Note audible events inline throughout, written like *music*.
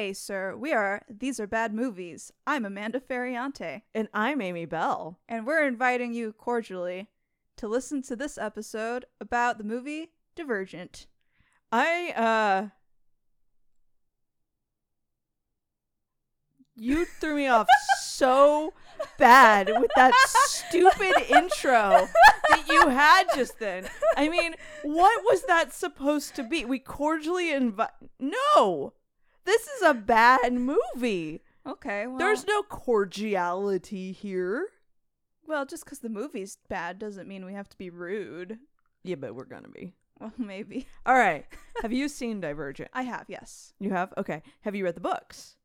Day, sir. We are These Are Bad Movies. I'm Amanda Ferriante, And I'm Amy Bell. and we're inviting you cordially to listen to this episode about the movie Divergent. I uh You threw me off so bad with that stupid intro that you had just then. I mean, what was that supposed to be? We cordially invite No. This is a bad movie. Okay, well, There's no cordiality here. well, just because the movie's bad doesn't mean we have to be rude. Yeah, but we're going to be. Well, *laughs* maybe. All right. *laughs* Have you seen Divergent? I have, yes. You have? Okay. Have you read the books?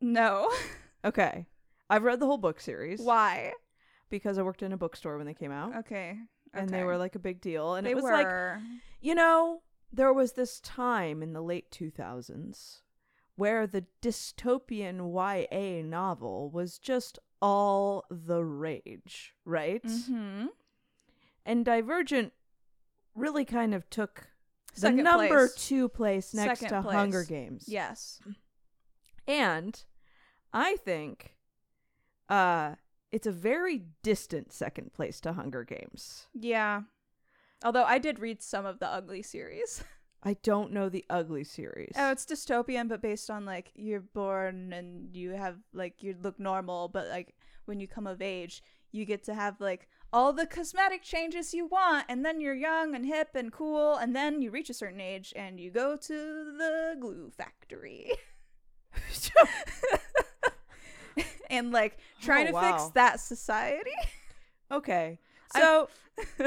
No. *laughs* Okay. I've read the whole book series Why? because I worked in a bookstore when they came out Okay. and they were like a big deal and they it was were. like, you know, there was this time in the late 2000s where the dystopian YA novel was just all the rage, right? mm-hmm. And Divergent really kind of took the number place. 2 place next Second to Hunger. Games. Yes. And I think uh it's a very distant second place to Hunger Games. Yeah. Although I did read some of the Ugly series. *laughs* I don't know the ugly series. Oh, it's dystopian, but based on like you're born and you have like you look normal, but like when you come of age, you get to have like all the cosmetic changes you want, and then you're young and hip and cool, and then you reach a certain age and you go to the glue factory. *laughs* *laughs* and like trying Oh, to fix that society. okay. So *laughs*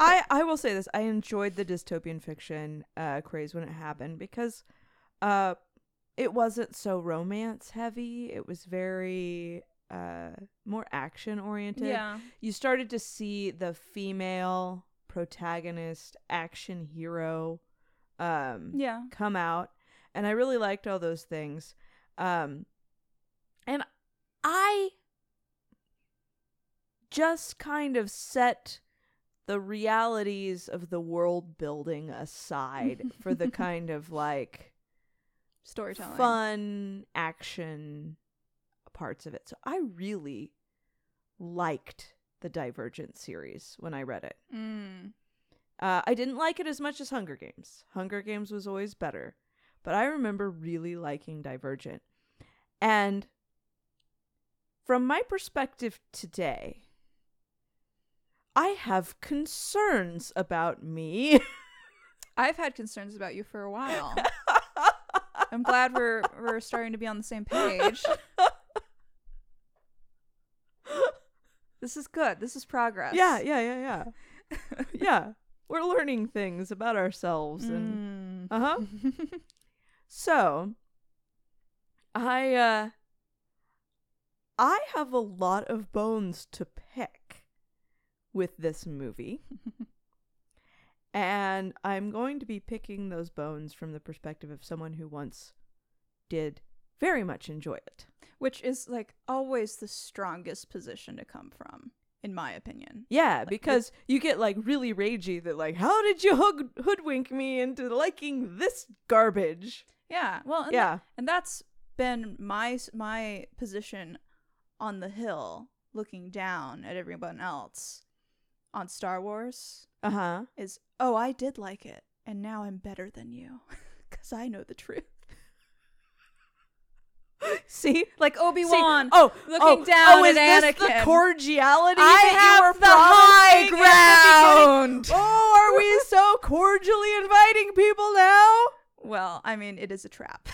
I I will say this. I enjoyed the dystopian fiction uh craze when it happened because uh it wasn't so romance heavy. It was very uh more action oriented. yeah. you started to see the female protagonist action hero um Yeah. come out and i really liked all those things um and i just kind of set the realities of the world building aside for the *laughs* kind of like Storytelling. fun action parts of it. So I really liked the Divergent series when I read it. Mm. Uh, I didn't like it as much as Hunger Games. Hunger Games was always better, but I remember really liking Divergent. And from my perspective today, I have concerns about me. *laughs* I've had concerns about you for a while. I'm glad we're we're starting to be on the same page. This is good. This is progress. yeah, yeah, yeah, yeah. yeah. We're learning things about ourselves and Mm. Uh-huh. *laughs* So, I uh I have a lot of bones to pick with this movie. *laughs* and I'm going to be picking those bones from the perspective of someone who once did very much enjoy it. Which is like always the strongest position to come from, in my opinion. Yeah, because you get like really ragey that like how did you hood- hoodwink me into liking this garbage? Yeah. Well, and Yeah. and that's been my my position on the hill, looking down at everyone else on Star Wars. Uh-huh. Is oh, I did like it, and now I'm better than you, *laughs* because I know the truth. *laughs* See? Like Obi Wan. oh, looking oh, down oh, at is this Anakin. the cordiality I that you have were the high ground. *laughs* Oh, are we so cordially inviting people now? Well, I mean, it is a trap.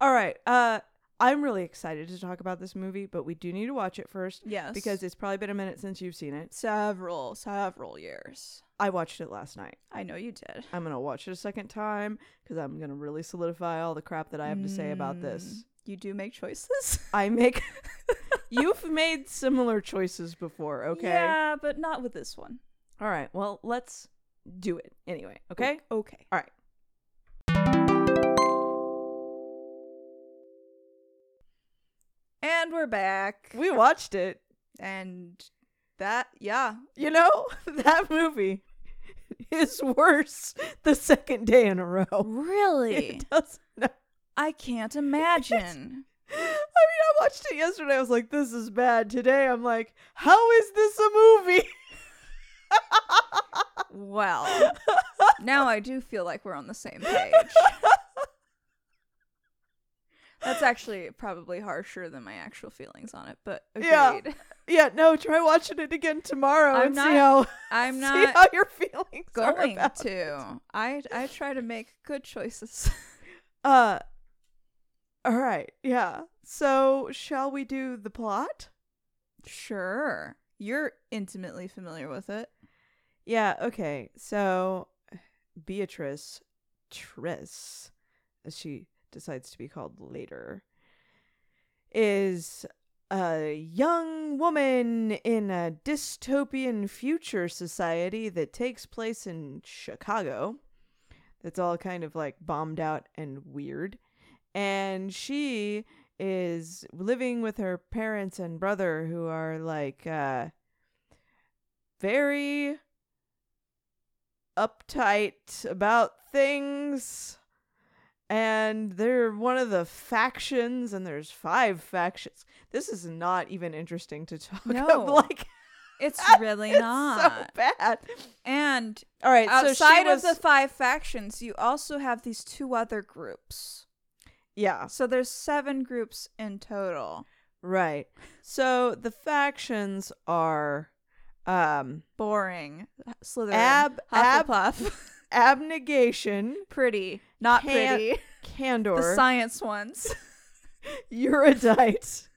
All right. Uh I'm really excited to talk about this movie, but we do need to watch it first yes, because it's probably been a minute since you've seen it. several, several years. I watched it last night. I know you did. I'm going to watch it a second time cuz I'm going to really solidify all the crap that I have to say about this. Mm, You do make choices. *laughs* I make You've made similar choices before, okay? Yeah, but not with this one. All right. Well, let's do it anyway, okay? Okay. All right. And we're back. We watched it. And that, yeah. You know, *laughs* that movie is worse the second day in a row. Really? It does not. I can't *laughs* imagine. I mean, I watched it yesterday. I was like, this is bad. Today, I'm like, how is this a movie? *laughs* well, now I do feel like we're on the same page. That's actually probably harsher than my actual feelings on it, but Yeah. agreed. *laughs* yeah, no, try watching it again tomorrow I'm and see not how *laughs* I'm *laughs* see not how your feelings are going to. I I try to make good choices. Uh, all right, yeah. So, shall we do the plot? sure. You're intimately familiar with it. Yeah, okay. So, Beatrice Tris, as she decides to be called later, is a young woman in a dystopian future society that takes place in Chicago. That's all kind of like bombed out and weird. And she is living with her parents and brother who are like uh very uptight about things and they're one of the factions and there's five factions this is not even interesting to talk No, about like It's *laughs* really it's not. so bad and all right outside so was of the five factions, you also have these two other groups. yeah So there's seven groups in total. right so the factions are um Boring. Slytherin. Ab- ab- Hufflepuff. Abnegation pretty. Not Can't- pretty. candor The science ones. *laughs* erudite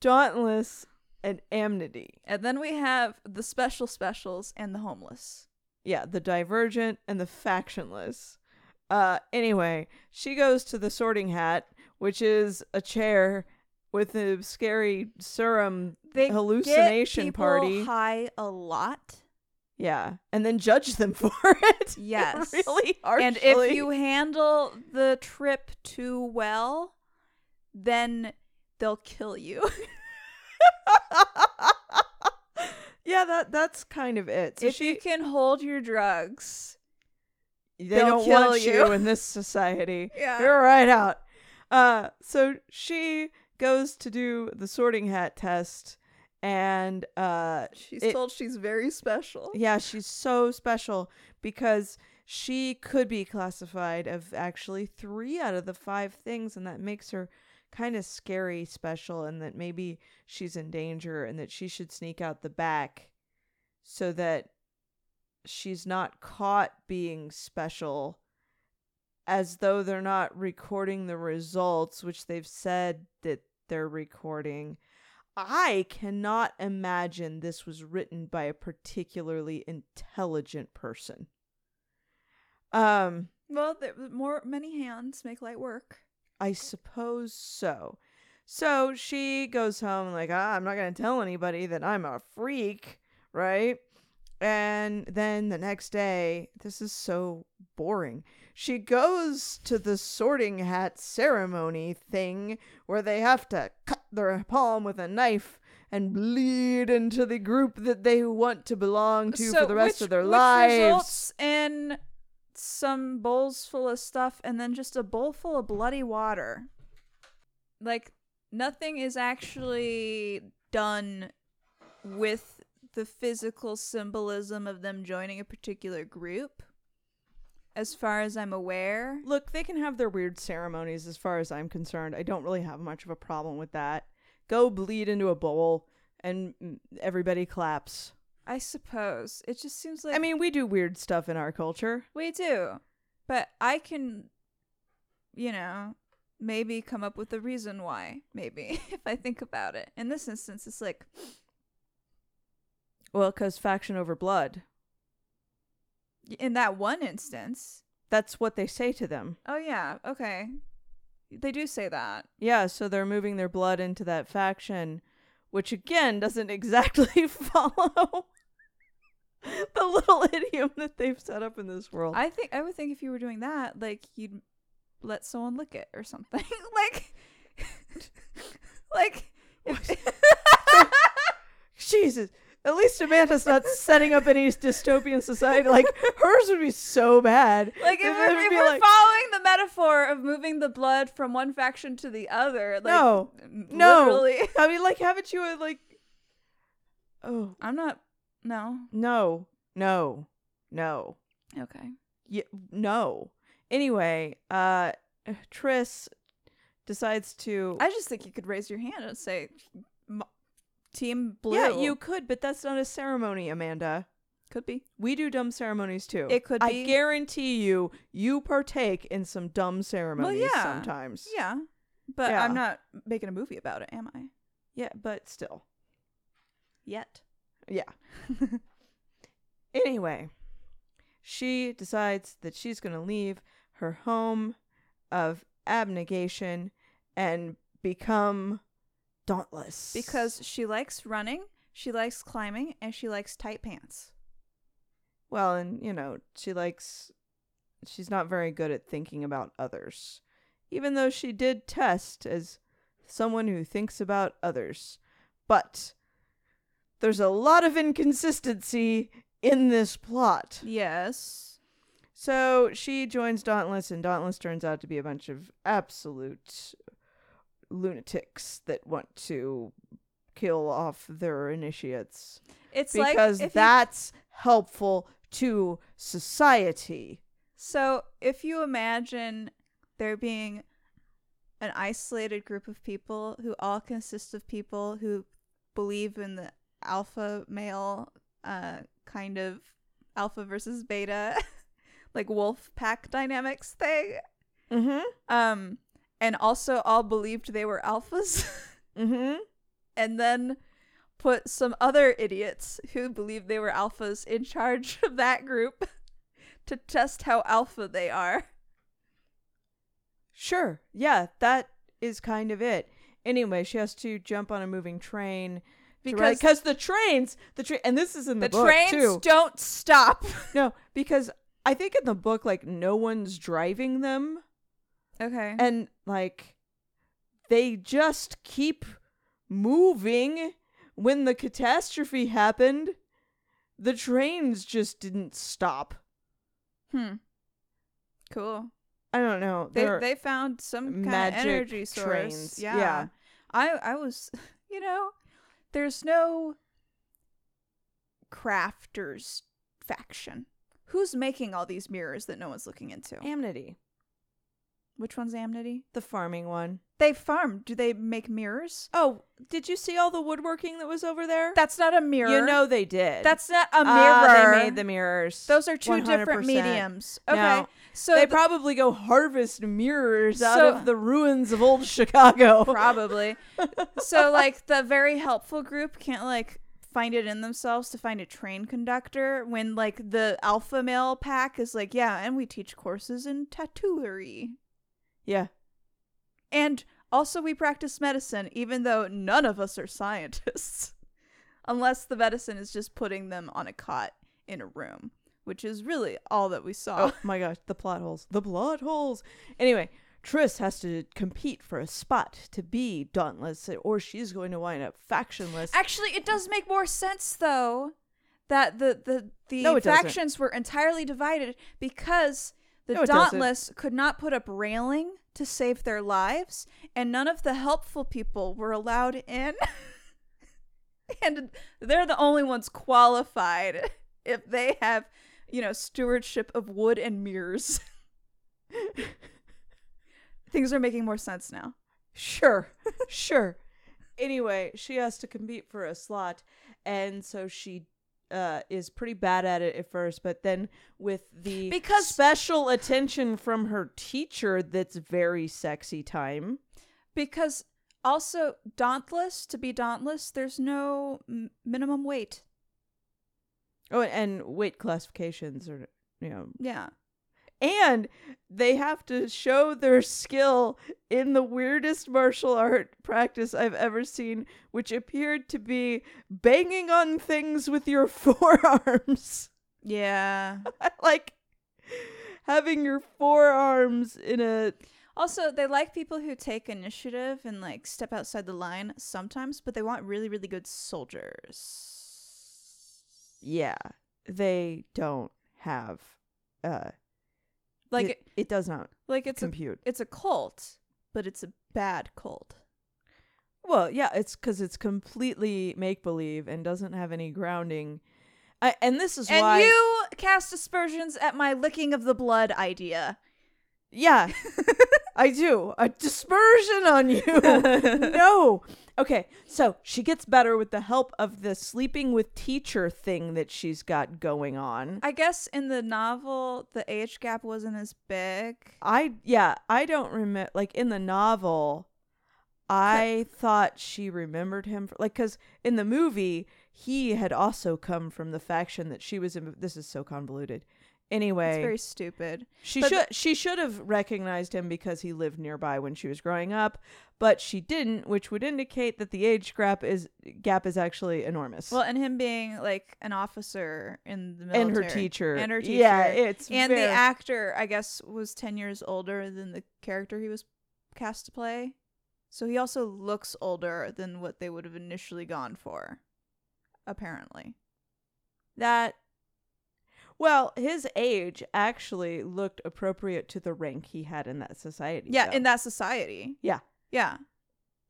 dauntless and amity and then we have the special specials and the homeless. yeah, the divergent and the factionless. Uh anyway, she goes to the sorting hat, which is a chair with a scary serum They hallucination party. high a lot. Yeah, and then judge them *laughs* for it. *laughs* Yes. really harshly. And if you handle the trip too well, then they'll kill you. *laughs* Yeah, that that's kind of it. So if she you can hold your drugs. they don't kill want you. you in this society. Yeah. You're right out. Uh, so she goes to do the sorting hat test, and uh, She's It- told she's very special. yeah, she's so special because she could be classified of actually three out of the five things, and that makes her kind of scary special, and that maybe she's in danger, and that she should sneak out the back so that she's not caught being special as though they're not recording the results which they've said that they're recording i cannot imagine this was written by a particularly intelligent person um Well, there, more many hands make light work. I suppose so. So she goes home like, ah, I'm not going to tell anybody that I'm a freak, right? And then the next day, this is so boring. She goes to the sorting hat ceremony thing where they have to cut their palm with a knife and bleed into the group that they want to belong to for the rest which, of their which lives. results in some bowls full of stuff and then just a bowl full of bloody water. Like nothing is actually done with the physical symbolism of them joining a particular group. As far as I'm aware, Look, they can have their weird ceremonies as far as I'm concerned. I don't really have much of a problem with that. Go bleed into a bowl and everybody claps. I suppose it just seems like I mean, we do weird stuff in our culture. We do. But I can, you know, maybe come up with a reason why, maybe, *laughs* if I think about it. In this instance, it's like, Well, because faction over blood. In that one instance, That's what they say to them. oh, yeah, okay. They do say that. Yeah, so they're moving their blood into that faction, which again doesn't *laughs* exactly follow *laughs* the little *laughs* idiom that they've set up in this world. I think, I would think if you were doing that, like, you'd let someone lick it or something. like, like, Jesus. At least Amanda's not setting up any dystopian society. Like hers would be so bad. Like if, It we're, if we're like- following the metaphor of moving the blood from one faction to the other, like No. m- No. literally. I mean, like, haven't you uh, like? Oh I'm not. No. no, no, no, Okay. yeah, no. Anyway, uh, Tris decides to. I just think you could raise your hand and say, "Team Blue." yeah, you could, but that's not a ceremony, Amanda. could be. We do dumb ceremonies too. It could I be. guarantee you, you partake in some dumb ceremonies yeah. sometimes. Yeah, but Yeah. I'm not making a movie about it, am I? Yeah, but still. Yet. Yeah. *laughs* anyway, she decides that she's going to leave her home of abnegation and become dauntless. Because she likes running, she likes climbing, and she likes tight pants. well, and you know, she likes she's not very good at thinking about others. Even though she did test as someone who thinks about others. But there's a lot of inconsistency in this plot. Yes. So she joins Dauntless, and Dauntless turns out to be a bunch of absolute lunatics that want to kill off their initiates It's because like if you- that's helpful to society. So, if you imagine there being an isolated group of people who all consist of people who believe in the alpha male uh, kind of alpha versus beta, *laughs* like wolf pack dynamics thing, Mm-hmm. um, and also all believed they were alphas, *laughs* Mm-hmm. and then put some other idiots who believed they were alphas in charge of that group *laughs* to test how alpha they are. Sure. Yeah, that is kind of it. Anyway, she has to jump on a moving train Because because the trains, the train, and this is in the, the book trains too. don't stop. No, because I think in the book, like no one's driving them, Okay. and like they just keep moving. When the catastrophe happened, the trains just didn't stop. hmm. Cool. I don't know. They They're- they found some kind of energy source. trains. Yeah. Yeah. I I was, *laughs* you know, there's no crafters faction. Who's making all these mirrors that no one's looking into? Amity, Which one's Amity? the farming one. They farm. Do they make mirrors? Oh, did you see all the woodworking that was over there? That's not a mirror. You know they did. that's not a mirror. Ah, they made the mirrors. Those are two different 100%. mediums. Okay. No, so they the- probably go harvest mirrors out So- of the ruins of old Chicago. *laughs* *laughs* Probably. so like the very helpful group can't like find it in themselves to find a train conductor when like the alpha male pack is like, yeah, and we teach courses in tattooery. Yeah. And also we practice medicine, even though none of us are scientists. *laughs* Unless the medicine is just putting them on a cot in a room, which is really all that we saw. Oh my gosh, the plot holes. The plot holes. Anyway, Tris has to compete for a spot to be Dauntless, or she's going to wind up factionless. Actually, it does make more sense though that the the the No, it doesn't. factions were entirely divided because the No, it doesn't. Dauntless could not put up railing to save their lives, and none of the helpful people were allowed in. *laughs* and they're the only ones qualified *laughs* if they have, you know, stewardship of wood and mirrors. *laughs* Things are making more sense now. Sure, sure. Anyway, she has to compete for a slot, and so she uh, is pretty bad at it at first, but then with the Because- special attention from her teacher, that's very sexy time. Because also, dauntless, to be dauntless, there's no m- minimum weight. Oh, and weight classifications are you know, Yeah. And they have to show their skill in the weirdest martial art practice I've ever seen, which appeared to be banging on things with your *laughs* forearms. Yeah. *laughs* like having your forearms in a Also, they like people who take initiative and like step outside the line sometimes, but they want really, really good soldiers. yeah, they don't have uh Like it, it, it does not like it's a compute. it's a cult, but it's a bad cult. Well, yeah, it's because it's completely make believe and doesn't have any grounding. I, and this is And why, you cast aspersions at my licking of the blood idea. yeah, *laughs* I do a dispersion on you. *laughs* no, okay. So she gets better with the help of the sleeping with teacher thing that she's got going on. I guess in the novel, the age gap wasn't as big. I yeah, I don't remember. Like in the novel, I thought she remembered him for, like because in the movie he had also come from the faction that she was in. This is so convoluted. Anyway, It's very stupid. she but should she should have recognized him because he lived nearby when she was growing up, but she didn't, which would indicate that the age gap is gap is actually enormous. Well, and him being like an officer in the and her teacher, And her teacher, yeah, it's and very, the actor, I guess, was 10 years older than the character he was cast to play. So he also looks older than what they would have initially gone for, apparently. that well his age actually looked appropriate to the rank he had in that society Yeah, though. in that society. Yeah. Yeah.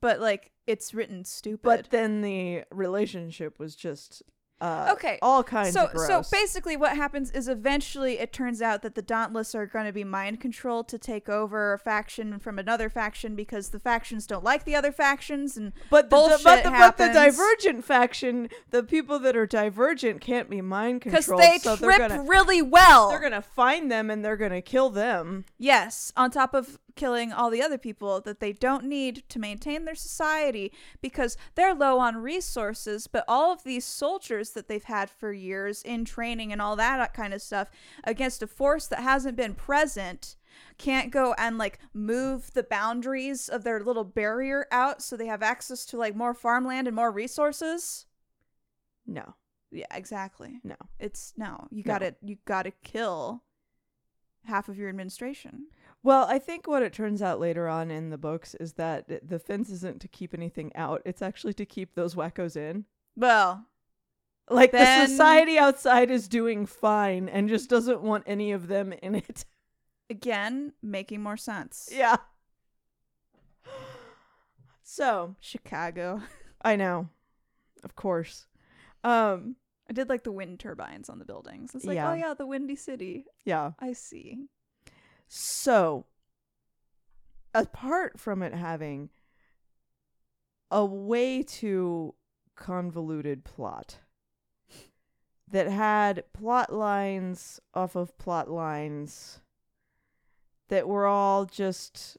But, like, it's written stupid. but then the relationship was just uh Okay, all kinds so so basically what happens is eventually it turns out that the dauntless are going to be mind controlled to take over a faction from another faction because the factions don't like the other factions and but the, bullshit but, the, but the divergent faction the people that are divergent can't be mind controlled because they so trip gonna really well. they're gonna find them and they're gonna kill them. Yes on top of killing all the other people that they don't need to maintain their society because they're low on resources but all of these soldiers that they've had for years in training and all that kind of stuff against a force that hasn't been present can't go and like move the boundaries of their little barrier out so they have access to like more farmland and more resources? No. Yeah exactly. No. It's no you gotta you gotta kill half of your administration well i think what it turns out later on in the books is that the fence isn't to keep anything out it's actually to keep those wackos in. Well like Then- the society outside is doing fine and just doesn't want any of them in it. *laughs* Again making more sense. Yeah. So chicago. *laughs* I know. Of course. Um i did like the wind turbines on the buildings. It's like Yeah. oh yeah the windy city. Yeah. I see So, apart from it having a way too convoluted plot that had plot lines off of plot lines that were all just.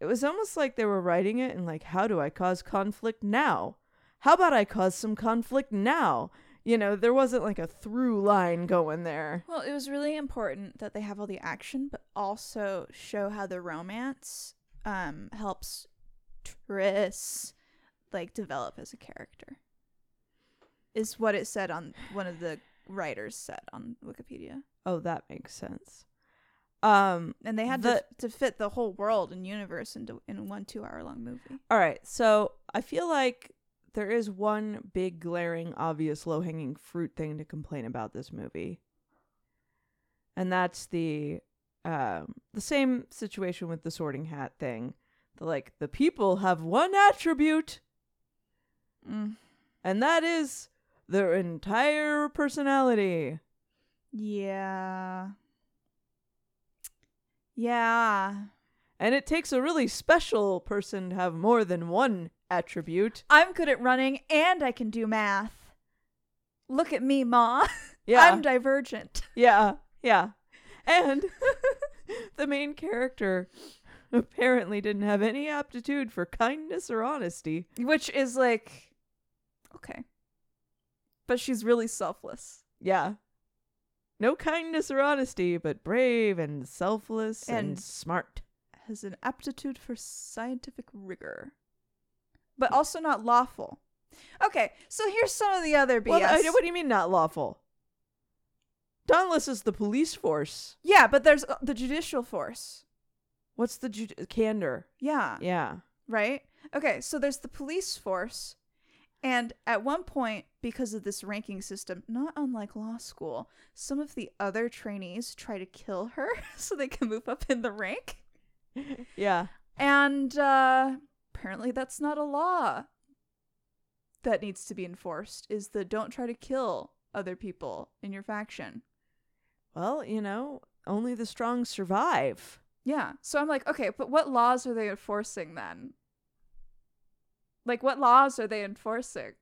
It was almost like they were writing it and, like, how do I cause conflict now? How about I cause some conflict now? You know, there wasn't like a through line going there. well it was really important that they have all the action but also show how the romance um helps Tris like develop as a character is what it said on one of the writers said on wikipedia Oh, that makes sense. Um, and they had The- to, to fit the whole world and universe into in one two hour long movie all right. So I feel like there is one big, glaring, obvious, low hanging fruit thing to complain about this movie. And that's the um the same situation with the sorting hat thing. The like the people have one attribute, mm. and that is their entire personality. yeah yeah And it takes a really special person to have more than one attribute. I'm good at running and I can do math. Look at me, Ma. *laughs* Yeah. I'm divergent. Yeah, yeah. *laughs* And *laughs* the main character apparently didn't have any aptitude for kindness or honesty. Which is like, okay. But she's really selfless. Yeah. No kindness or honesty, but brave and selfless and, And- smart. Has an aptitude for scientific rigor. But also not lawful. Okay, so here's some of the other BS. Well, I, what do you mean not lawful? Dauntless is the police force. yeah, but there's uh, the judicial force. What's the ju- candor? Yeah. Yeah. right? Okay, so there's the police force, And at one point, because of this ranking system, not unlike law school, some of the other trainees try to kill her *laughs* so they can move up in the rank. *laughs* yeah. And uh, apparently, that's not a law that needs to be enforced. Is the don't try to kill other people in your faction. Well, you know, only the strong survive. Yeah. So I'm like, okay, but what laws are they enforcing then? Like, what laws are they enforcing?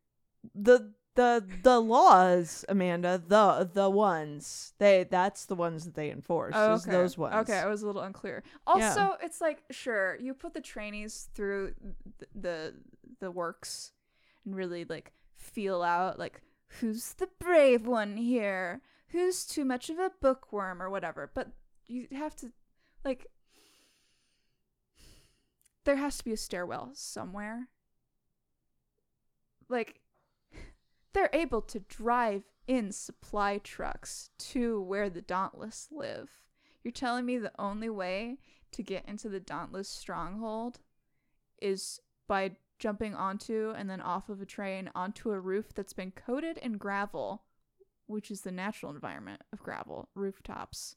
The the the laws, Amanda, the the ones they that's the ones that they enforce. Oh, okay. those ones. Okay, I was a little unclear. Also, it's like sure you put the trainees through th- the the works and really like feel out like who's the brave one here, who's too much of a bookworm or whatever. But you have to like there has to be a stairwell somewhere. Like they're able to drive in supply trucks to where the Dauntless live. You're telling me the only way to get into the Dauntless stronghold is by jumping onto and then off of a train onto a roof that's been coated in gravel, which is the natural environment of gravel rooftops.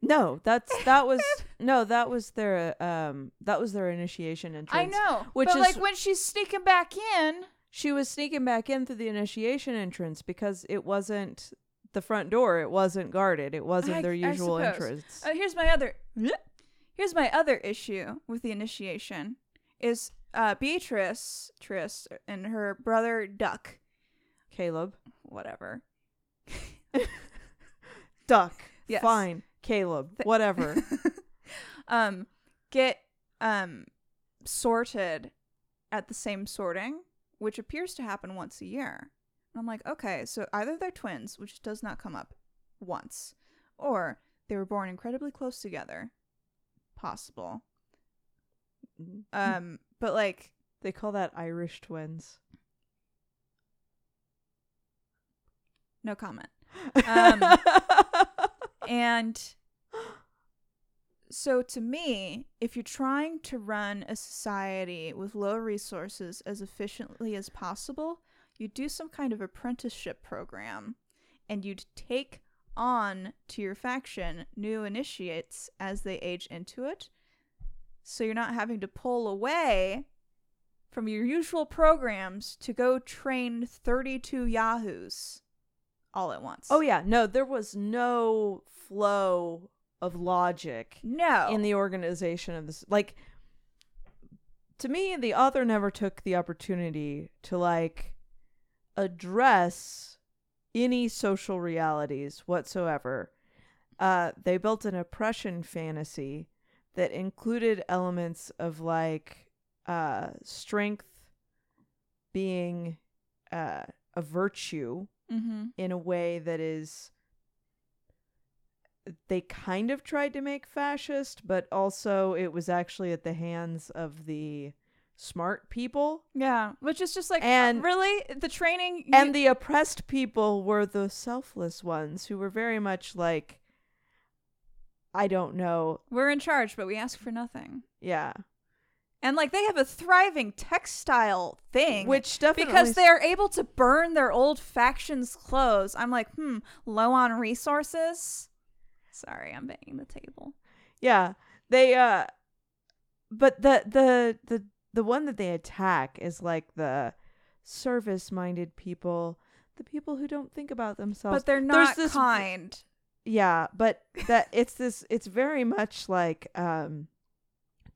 No, that's *laughs* that was no, that was their um that was their initiation entrance. I know, which but is- like when she's sneaking back in, She was sneaking back in through the initiation entrance because it wasn't the front door. It wasn't guarded. It wasn't I- their usual entrance. Uh, here's my other *clears throat* here's my other issue with the initiation is uh Beatrice Tris and her brother Duck Caleb, whatever *laughs* Duck, Yes. fine. Caleb, Th- whatever. *laughs* um get um sorted at the same sorting which appears to happen once a year. And I'm like okay so either they're twins which does not come up once or they were born incredibly close together. Possible. Um but like they call that Irish twins. no comment. *laughs* Um, And so, to me, if you're trying to run a society with low resources as efficiently as possible, you do some kind of apprenticeship program and you'd take on to your faction new initiates as they age into it. So you're not having to pull away from your usual programs to go train 32 Yahoos all at once. oh yeah, no, there was no flow of logic no. in the organization of this. Like to me, the author never took the opportunity to like address any social realities whatsoever. Uh, they built an oppression fantasy that included elements of like uh, strength being uh, a virtue mm-hmm. in a way that is they kind of tried to make fascist but also it was actually at the hands of the smart people Yeah, which is just like And- and really the training you- and the oppressed people were the selfless ones who were very much like i don't know we're in charge, but we ask for nothing. yeah And like they have a thriving textile thing, which definitely because they are able to burn their old faction's clothes. I'm like, hmm, low on resources. Sorry, I'm banging the table. Yeah, they uh, but the the the the one that they attack is like the service-minded people, the people who don't think about themselves. But they're There's not this- kind. yeah, but *laughs* that it's this. It's very much like um,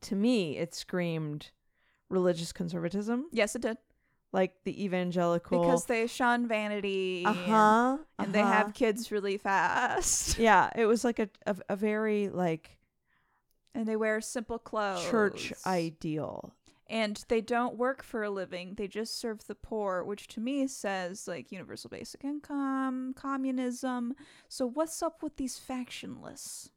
to me, it screamed religious conservatism, Yes, it did like the evangelical. because they shun vanity. uh huh, and they have kids really fast, *laughs* yeah, it was like a a, a very like and they wear simple clothes. church ideal. and they don't work for a living they just serve the poor which to me says like universal basic income communism so what's up with these factionless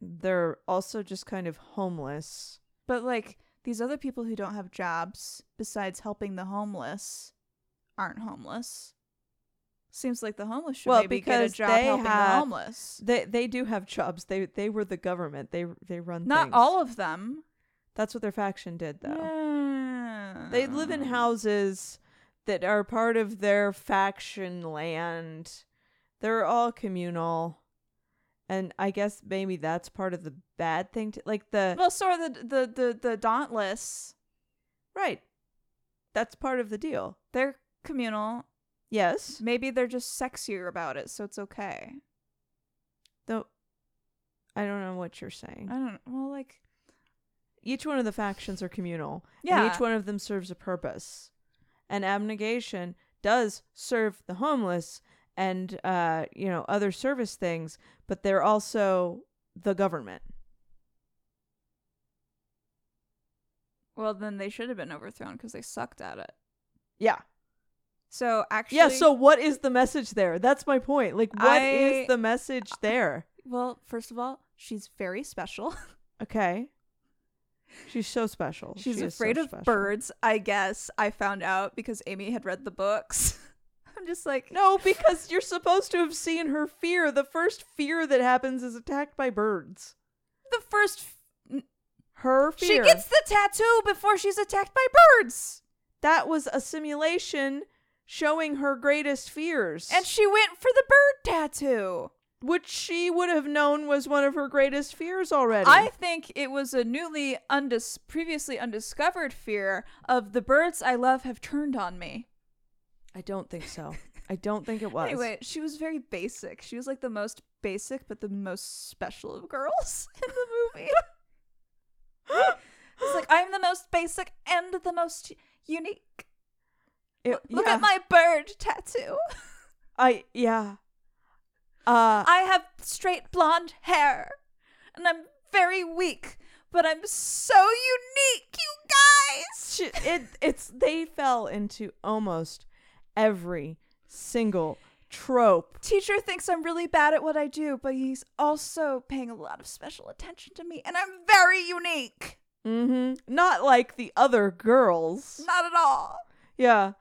They're also just kind of homeless. but like these other people who don't have jobs besides helping the homeless aren't homeless seems like the homeless should Well, maybe get a job they helping the homeless They they do have jobs. They they were the government. They they run not things. all of them That's what their faction did though. yeah They live in houses that are part of their faction land. They're all communal. And I guess maybe that's part of the bad thing to like the Well, so are the the the the Dauntless. right. That's part of the deal. They're communal. Yes. Maybe they're just sexier about it, so it's okay. Though I don't know what you're saying. I don't. Well, like each one of the factions are communal. yeah, And each one of them serves a purpose. And abnegation does serve the homeless and uh, you know, other service things, but they're also the government. Well, then they should have been overthrown because they sucked at it. Yeah. So actually, Yeah, so what is the message there? That's my point. Like what is I- the message there? well, first of all, she's very special. *laughs* Okay. She's so special. She's She is so afraid of special. birds. I guess I found out because Amy had read the books. *laughs* *laughs* I'm just like, No, because you're supposed to have seen her fear. The first fear that happens is attacked by birds. the first. Her fear. She gets the tattoo before she's attacked by birds, that was a simulation showing her greatest fears. and she went for the bird tattoo. which she would have known was one of her greatest fears already. I think it was a newly undis- previously undiscovered fear of the birds I love have turned on me. I don't think so. I don't think it *laughs* was. Anyway, she was very basic. She was like the most basic but the most special of girls *laughs* in the movie. it's like I'm the most basic and the most unique. It- Look yeah. at my bird tattoo. I yeah. Uh I have straight blonde hair and I'm very weak, but I'm so unique, you guys. it it's they fell into almost every single trope. Teacher thinks I'm really bad at what I do, but he's also paying a lot of special attention to me, and I'm very unique. Mhm. Not like the other girls. Not at all. Yeah.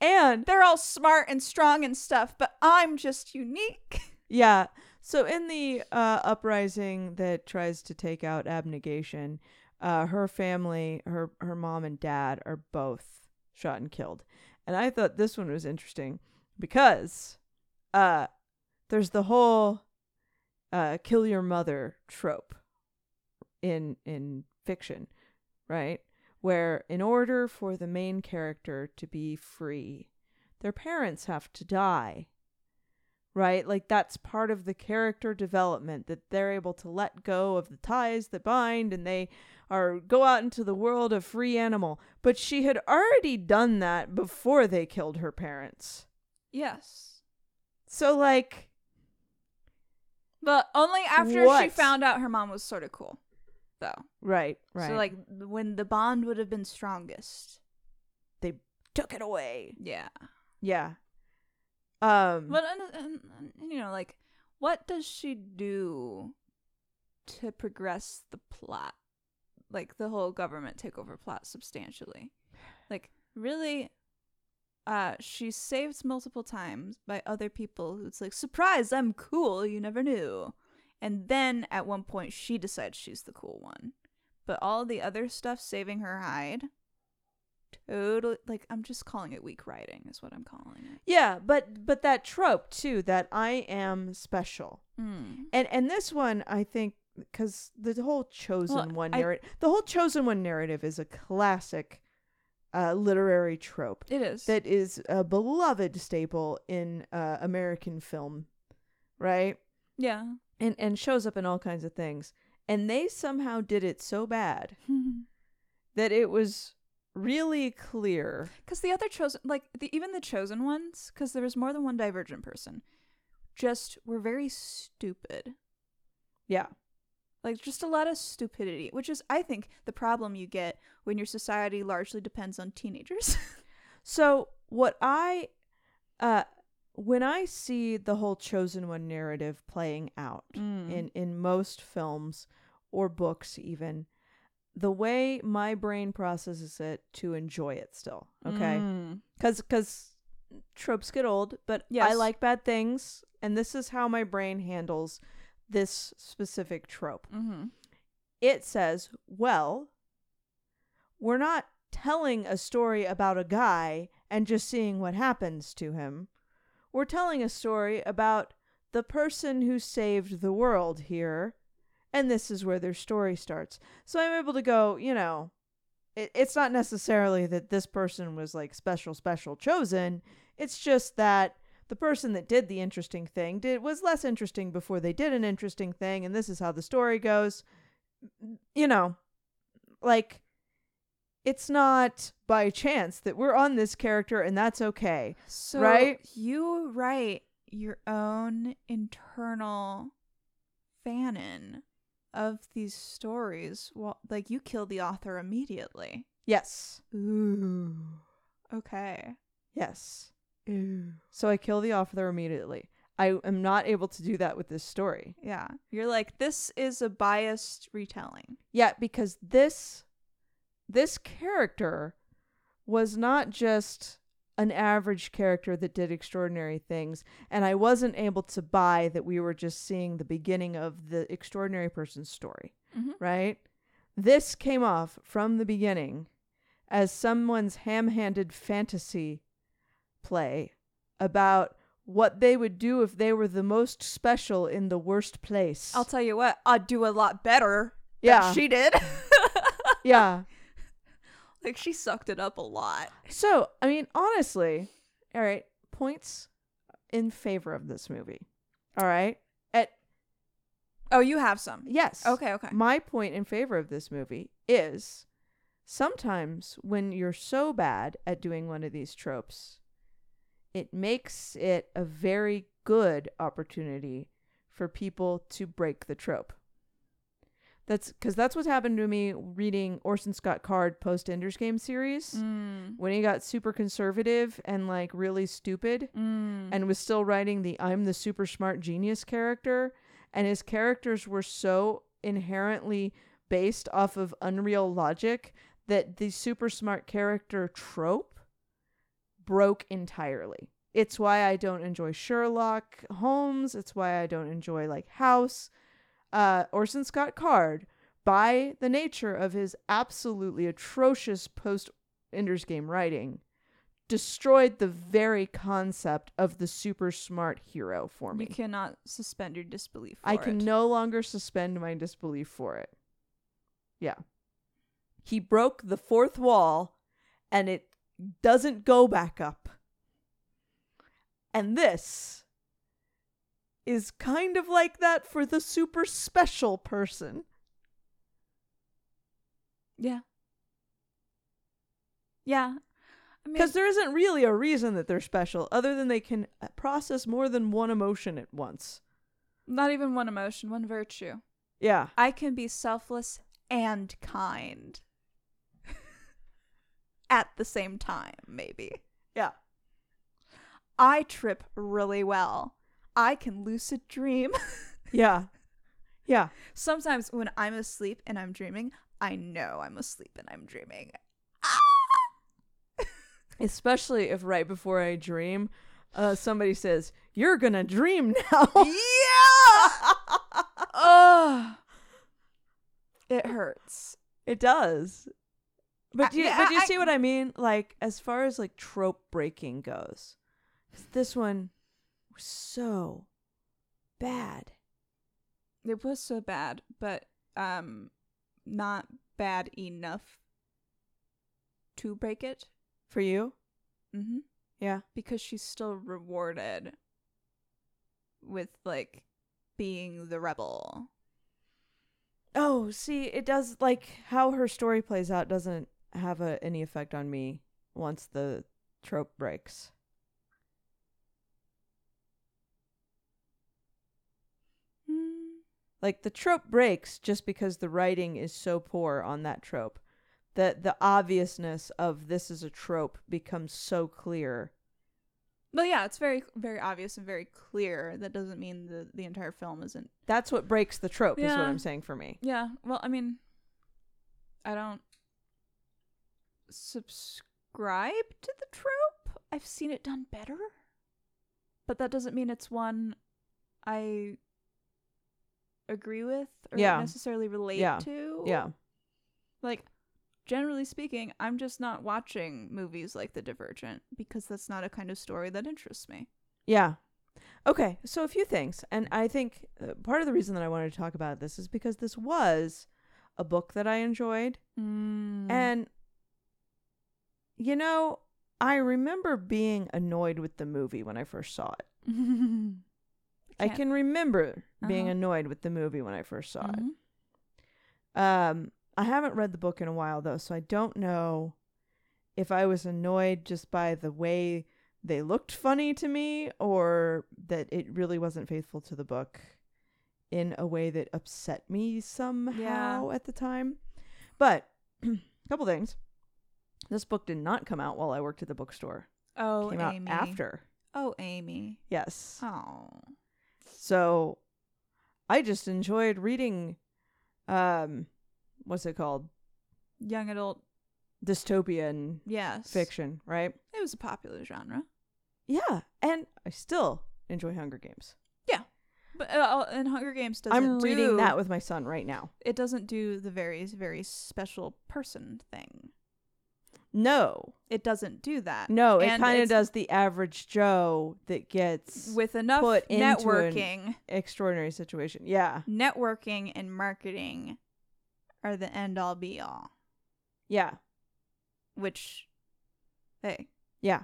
And They're all smart and strong and stuff, but I'm just unique. *laughs* Yeah. So in the uh, uprising that tries to take out abnegation, uh, her family, her her mom and dad are both shot and killed. And I thought this one was interesting because uh, there's the whole uh, kill your mother trope in in fiction, right? Where in order for the main character to be free, their parents have to die right? Like that's part of the character development that they're able to let go of the ties that bind and they are go out into the world a free animal. But she had already done that before they killed her parents. Yes. So like But only after she found out her mom was sort of cool, though. right, right. So, like, when the bond would have been strongest. They took it away. Yeah. Yeah. Um But, and, you know, like, what does she do to progress the plot? Like, the whole government takeover plot substantially. Like, really, uh, she's saved multiple times by other people who's like, surprise, I'm cool, you never knew. And then at one point, she decides she's the cool one. But all the other stuff saving her hide, totally, like, I'm just calling it weak writing, is what I'm calling it. yeah, but but that trope too that I am special. Mm. And and this one I think cuz the whole chosen Well, one narrative the whole chosen one narrative is a classic uh literary trope. It is. that is a beloved staple in uh, American film, right? yeah. And and shows up in all kinds of things. And they somehow did it so bad *laughs* that it was really clear. Because the other chosen, like the even the chosen ones, because there was more than one divergent person, just were very stupid. Yeah. Like just a lot of stupidity, which is, I think, the problem you get when your society largely depends on teenagers. *laughs* So what I uh when I see the whole chosen one narrative playing out Mm. in in most films or books even the way my brain processes it to enjoy it still okay Mm. because because tropes get old but i like bad things and this is how my brain handles this specific trope Mm-hmm. it says well we're not telling a story about a guy and just seeing what happens to him. We're telling a story about the person who saved the world here, and this is where their story starts. So I'm able to go, you know, it, it's not necessarily that this person was like special, special chosen. It's just that the person that did the interesting thing did was less interesting before they did an interesting thing, and this is how the story goes. You know, like it's not by chance that we're on this character and that's okay. So Right? you write your own internal fanon of these stories. Well, like you kill the author immediately. Yes. Ooh. Okay. Yes. So I kill the author immediately. I am not able to do that with this story. Yeah. You're like this is a biased retelling. Yeah, because this this character was not just an average character that did extraordinary things and I wasn't able to buy that we were just seeing the beginning of the extraordinary person's story, Mhm. right? This came off from the beginning as someone's ham-handed fantasy play about what they would do if they were the most special in the worst place. I'll tell you what, I'd do a lot better Yeah. than she did. *laughs* yeah. like she sucked it up a lot. So, I mean, honestly, all right, points in favor of this movie. All right. At Oh, you have some. yes. Okay, okay. My point in favor of this movie is sometimes when you're so bad at doing one of these tropes, it makes it a very good opportunity for people to break the trope. That's because that's what's happened to me reading Orson Scott Card post Ender's Game series Mm. when he got super conservative and like really stupid Mm. and was still writing the I'm the super smart genius character and his characters were so inherently based off of unreal logic that the super smart character trope broke entirely. It's why I don't enjoy Sherlock Holmes, it's why I don't enjoy like House uh Orson Scott Card by the nature of his absolutely atrocious post Ender's Game writing destroyed the very concept of the super smart hero for me. You cannot suspend your disbelief. I can it. no longer suspend my disbelief for it. Yeah. He broke the fourth wall and it doesn't go back up. And this is kind of like that for the super special person. Yeah. Yeah. I mean, Because there isn't really a reason that they're special other than they can uh, process more than one emotion at once. not even one emotion, one virtue. Yeah. I can be selfless and kind at the same time, maybe. Yeah. I trip really well. I can lucid dream. *laughs* Yeah. Yeah. Sometimes when I'm asleep and I'm dreaming, I know I'm asleep and I'm dreaming. *laughs* Especially if right before I dream, uh, somebody says, You're gonna dream now. *laughs* yeah! Ugh. It hurts. it does. But I- do you, yeah, but do you I- see what I mean? Like, as far as like trope breaking goes, this one was so bad. It was so bad, but um not bad enough to break it. For you? Mm-hmm. Yeah. Because she's still rewarded with like being the rebel. Oh, see, it does like how her story plays out doesn't have a, any effect on me once the trope breaks. Hmm. Like the trope breaks just because the writing is so poor on that trope. The the obviousness of this is a trope becomes so clear. But yeah, it's very very obvious and very clear. That doesn't mean the the entire film isn't. That's what breaks the trope is what I'm saying for me. Yeah. Well, I mean, I don't subscribe to the trope. I've seen it done better, but that doesn't mean it's one I agree with or Yeah. necessarily relate Yeah. to. Yeah. Like, generally speaking, I'm just not watching movies like The Divergent because that's not a kind of story that interests me. Yeah. Okay, so a few things. And I think uh, part of the reason that I wanted to talk about this is because this was a book that I enjoyed. Mm. And, you know, I remember being annoyed with the movie when I first saw it. *laughs* I Can't- remember being Uh-huh. annoyed with the movie when I first saw Mhm. it. Um, I haven't read the book in a while though, so I don't know if I was annoyed just by the way they looked funny to me or that it really wasn't faithful to the book in a way that upset me somehow at the time. But a *clears throat* couple things. This book did not come out while I worked at the bookstore. Oh, It came Amy. out after. Oh, Amy. Yes. Oh. So I just enjoyed reading um what's it called? Young adult. Dystopian Yes. fiction, right? It was a popular genre. Yeah, and I still enjoy Hunger Games. Yeah, but uh, and Hunger Games doesn't I'm do, reading that with my son right now. It doesn't do the very very special person thing. No. It doesn't do that. No, it And kind of it's does the average Joe that gets with enough put into an- networking. extraordinary situation. Yeah. Networking and marketing are the end all be all. Yeah. Which, hey, Yeah.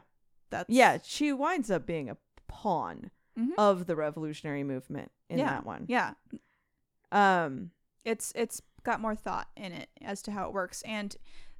that's Yeah, she winds up being a pawn Mhm. of the revolutionary movement in that one. yeah. Um It's it's got more thought in it as to how it works, and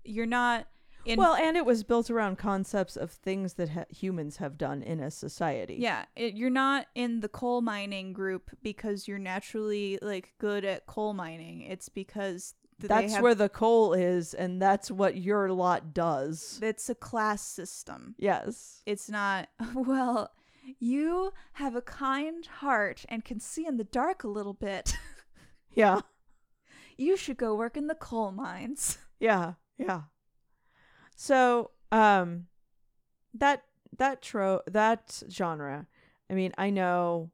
you're not in well, and it was built around concepts of things that ha- humans have done in a society. Yeah, it, you're not in the coal mining group because you're naturally like good at coal mining. It's because th- That's have, where the coal is, and that's what your lot does. it's a class system. Yes. It's not *laughs* well. You have a kind heart and can see in the dark a little bit. Yeah. *laughs* you should go work in the coal mines. Yeah. Yeah. So, um, that that tro that genre. I mean, I know.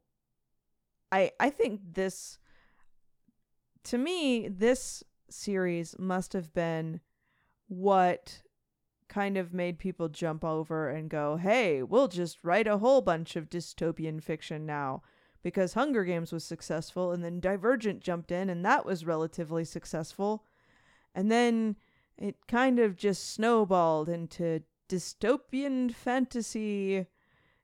I I think this. To me, this series must have been what kind of made people jump over and go, "Hey, we'll just write a whole bunch of dystopian fiction now." Because Hunger Games was successful, and then Divergent jumped in, and that was relatively successful. And then it kind of just snowballed into dystopian fantasy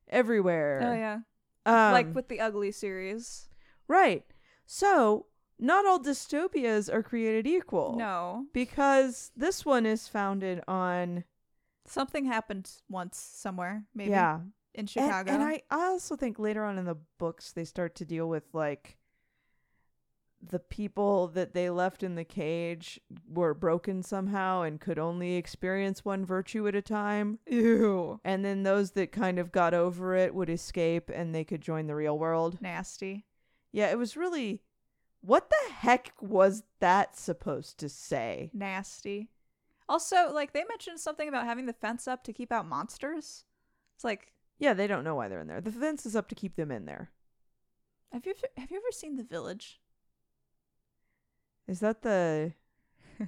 everywhere. Oh yeah, Um, like with the Ugly series. right. So not all dystopias are created equal. No, because this one is founded on something happened once somewhere, maybe yeah, in Chicago. and I I also think later on in the books they start to deal with like the people that they left in the cage were broken somehow and could only experience one virtue at a time. Ew, And then those that kind of got over it would escape and they could join the real world. nasty. Yeah, it was really. What the heck was that supposed to say? nasty. Also, like they mentioned something about having the fence up to keep out monsters. It's like, Yeah, they don't know why they're in there. The fence is up to keep them in there. have you ever, have you ever seen The Village? Is that the. *laughs*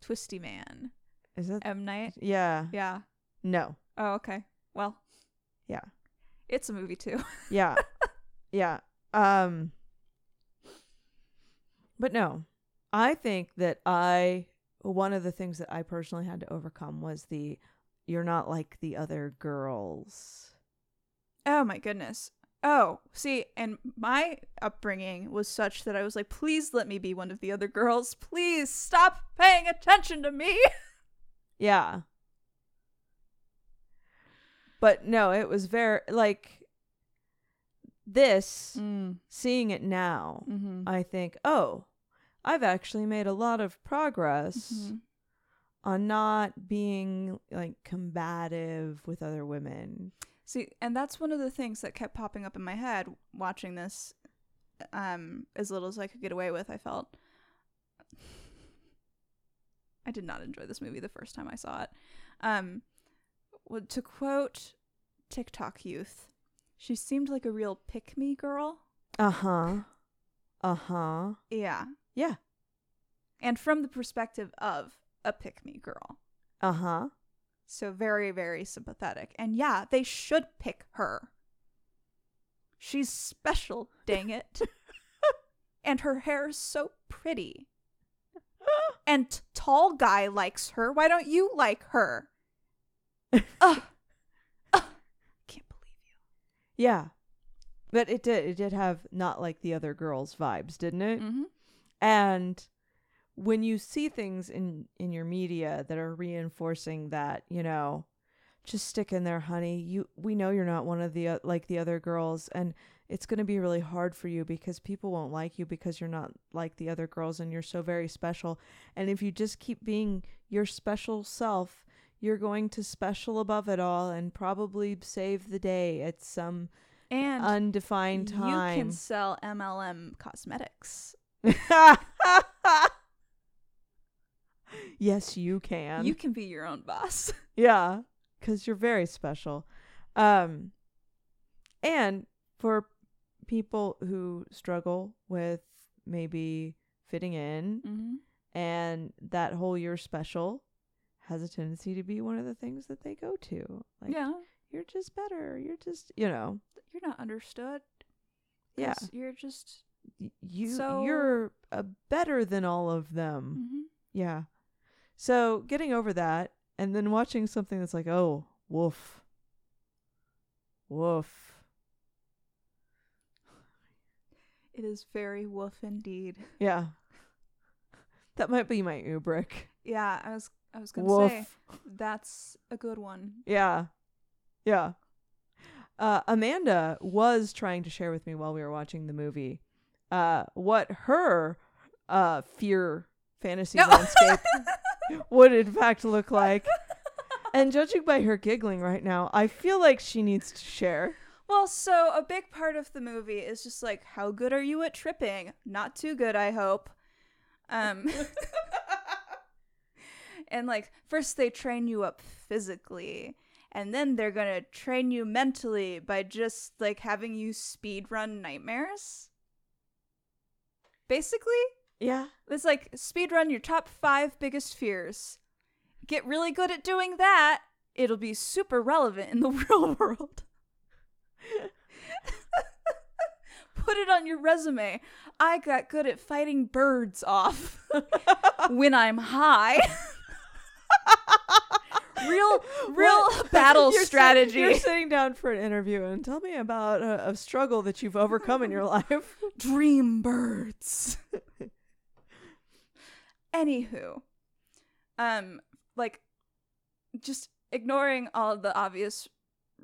Twisty Man, Is that. M Night. Yeah. Yeah. No. Oh, okay. Well, Yeah. it's a movie too. *laughs* Yeah. yeah. Um. But no, I think that I. One of the things that I personally had to overcome was the. You're not like the other girls. Oh my goodness. Oh, see, and my upbringing was such that I was like, please let me be one of the other girls. Please stop paying attention to me. *laughs* Yeah. But no, it was very like this Mm. seeing it now. Mm-hmm. I think, "Oh, I've actually made a lot of progress Mm-hmm. on not being like combative with other women." See, and that's one of the things that kept popping up in my head watching this um as little as I could get away with, I felt. I did not enjoy this movie the first time I saw it. Um to quote TikTok youth, she seemed like a real pick me girl. Uh-huh. Uh-huh. Yeah. Yeah. and from the perspective of a pick me girl. Uh huh. So very, very sympathetic. And yeah, they should pick her. She's special, dang it. *laughs* and her hair is so pretty. And t- tall guy likes her. Why don't you like her? *laughs* Ugh. Ugh. Can't believe you. Yeah. But it did. It did have not like the other girls vibes, didn't it? Mm-hmm. And when you see things in in your media that are reinforcing that, you know, just stick in there, honey. You we know you're not one of the uh, like the other girls and it's going to be really hard for you because people won't like you because you're not like the other girls and you're so very special. And if you just keep being your special self, you're going to special above it all and probably save the day at some And undefined time. you can sell MLM cosmetics. *laughs* *laughs* *laughs* yes, you can. You can be your own boss. *laughs* yeah, because you're very special. Um, and for people who struggle with maybe fitting in mm-hmm. and that whole you're special has a tendency to be one of the things that they go to. Like, yeah. you're just better. You're just, you know, You're not understood. Yeah. You're just. You So- you're uh, better than all of them. Mm-hmm. Yeah. So getting over that and then watching something that's like, oh, woof. Woof. It is very woof indeed. Yeah. That might be my Ubrick. Yeah, I was I was gonna Woof. say that's a good one. Yeah. Yeah. Uh, Amanda was trying to share with me while we were watching the movie uh, what her uh, fear fantasy landscape *laughs* *laughs* would in fact look like. And judging by her giggling right now, I feel like she needs to share. Well, so a big part of the movie is just like how good are you at tripping? Not too good, I hope. Um *laughs* and like first they train you up physically and then they're going to train you mentally by just like having you speed run nightmares. Basically, Yeah. It's like speed run your top five biggest fears. Get really good at doing that. It'll be super relevant in the *laughs* real world. *laughs* Put it on your resume. I got good at fighting birds off *laughs* when I'm high. real, real What? battle You're sit- strategy. you're sitting down for an interview and tell me about a, a struggle that you've overcome in your life. dream birds. Anywho, um, like, just ignoring all the obvious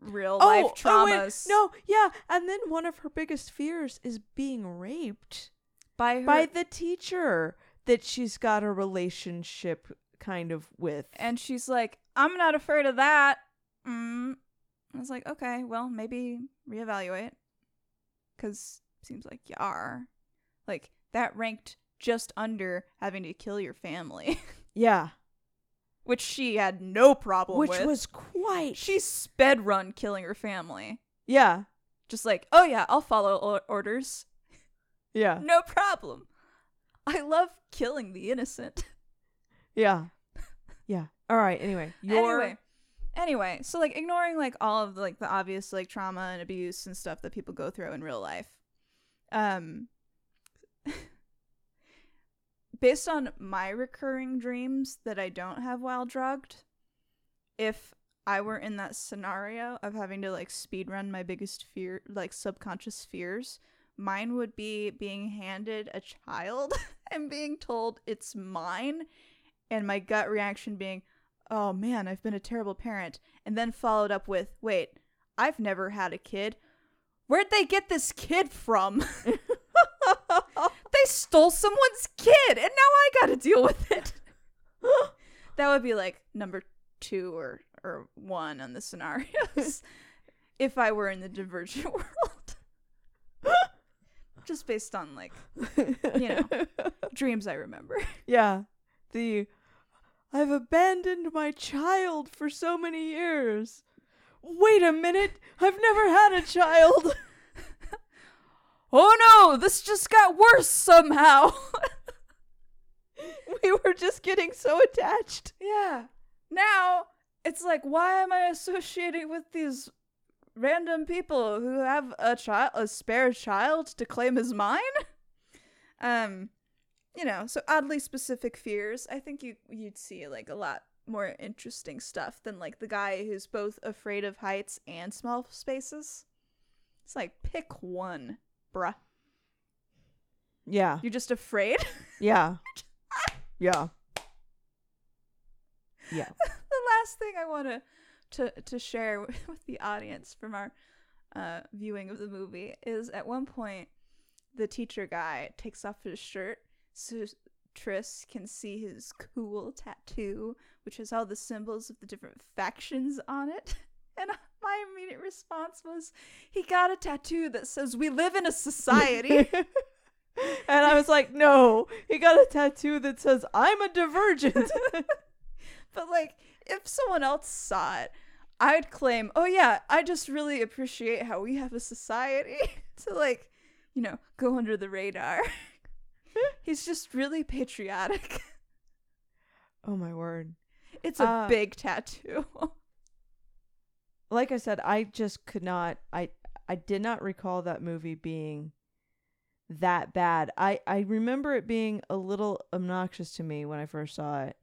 real life traumas Oh, no, yeah. And then one of her biggest fears is being raped by her, by the teacher that she's got a relationship kind of with. and she's like, "I'm not afraid of that." Mm. I was like, "Okay, well, maybe reevaluate," because seems like you are. Like that ranked just under having to kill your family, *laughs* yeah. which she had no problem Which with. was quite. she sped run killing her family. yeah. Just like, oh yeah, I'll follow or- orders. Yeah. *laughs* No problem. I love killing the innocent. *laughs* Yeah. Yeah. All right. Anyway, your Anyway, anyway, so like ignoring like all of like the obvious like trauma and abuse and stuff that people go through in real life. Um based on my recurring dreams that I don't have while drugged, if I were in that scenario of having to like speed run my biggest fear like subconscious fears, mine would be being handed a child *laughs* and being told it's mine and my gut reaction being, "Oh man, I've been a terrible parent." And then followed up with, "Wait, I've never had a kid. Where'd they get this kid from?" *laughs* stole someone's kid and now I got to deal with it. *laughs* that would be like number 2 or or 1 on the scenarios *laughs* if I were in the divergent *laughs* world. Just based on like you know. dreams I remember. Yeah. The I've abandoned my child for so many years. Wait a minute. I've never had a child. Oh no, this just got worse somehow. *laughs* we were just getting so attached. Yeah. Now it's like, why am I associating with these random people who have a child, a spare child to claim as mine? Um, you know, so oddly specific fears. I think you you'd see like a lot more interesting stuff than like the guy who's both afraid of heights and small spaces. It's like pick one, bruh. Yeah. You're just afraid. *laughs* Yeah. Yeah. Yeah. *laughs* the last thing I want to to to share *laughs* with, the audience from our uh, viewing of the movie is at one point the teacher guy takes off his shirt so Tris can see his cool tattoo, which has all the symbols of the different factions on it. And my immediate response was, he got a tattoo that says, "We live in a society." *laughs* and I was like, no, he got a tattoo that says, I'm a divergent. *laughs* But like, if someone else saw it, I'd claim, "Oh yeah, I just really appreciate how we have a society *laughs* to like, you know, go under the radar." He's just really patriotic. oh my word. It's a Uh, big tattoo. Like I said, I just could not I I did not recall that movie being that bad. I I remember it being a little obnoxious to me when I first saw it.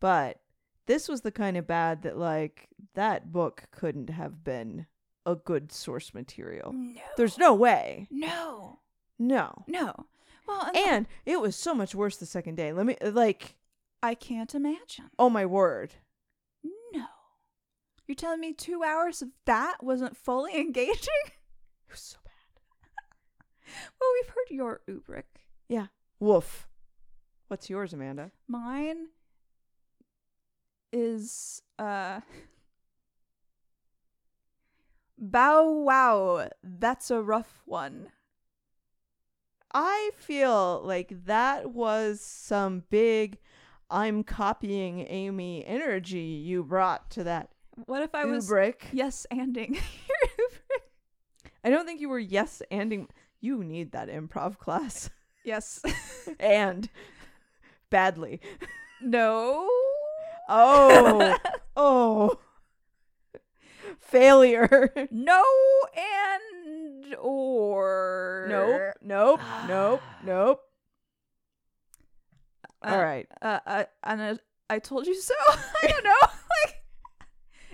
But this was the kind of bad that like that book couldn't have been a good source material. no. There's no way. no. No. No. Well, and, And it was so much worse the second day. Let me like I can't imagine. oh my word. You're telling me 2 hours of that wasn't fully *laughs* engaging? It was so bad. *laughs* well, we've heard your Ubrick. Yeah. Woof. What's yours, Amanda? Mine is uh *laughs* Bow wow, that's a rough one. I feel like that was some big I'm copying Amy energy you brought to that What if I was Ubrick. yes anding? *laughs* I don't think you were yes anding. You need that improv class. Yes. *laughs* and badly. no. Oh. oh. Failure. No and or nope. Nope. Nope. *sighs* Nope. Uh, All right. Uh, uh, and uh, I told you so. *laughs* I don't know.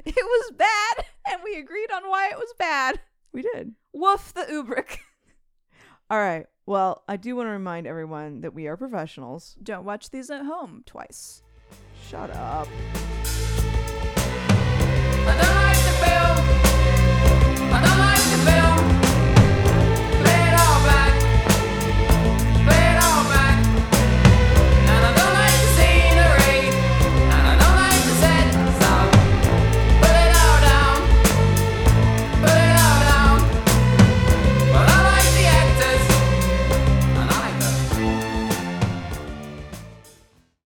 *laughs* It was bad, and we agreed on why it was bad. We did. Woof the Ubrick. *laughs* All right. Well, I do want to remind everyone that we are professionals. Don't watch these at home twice. Shut up.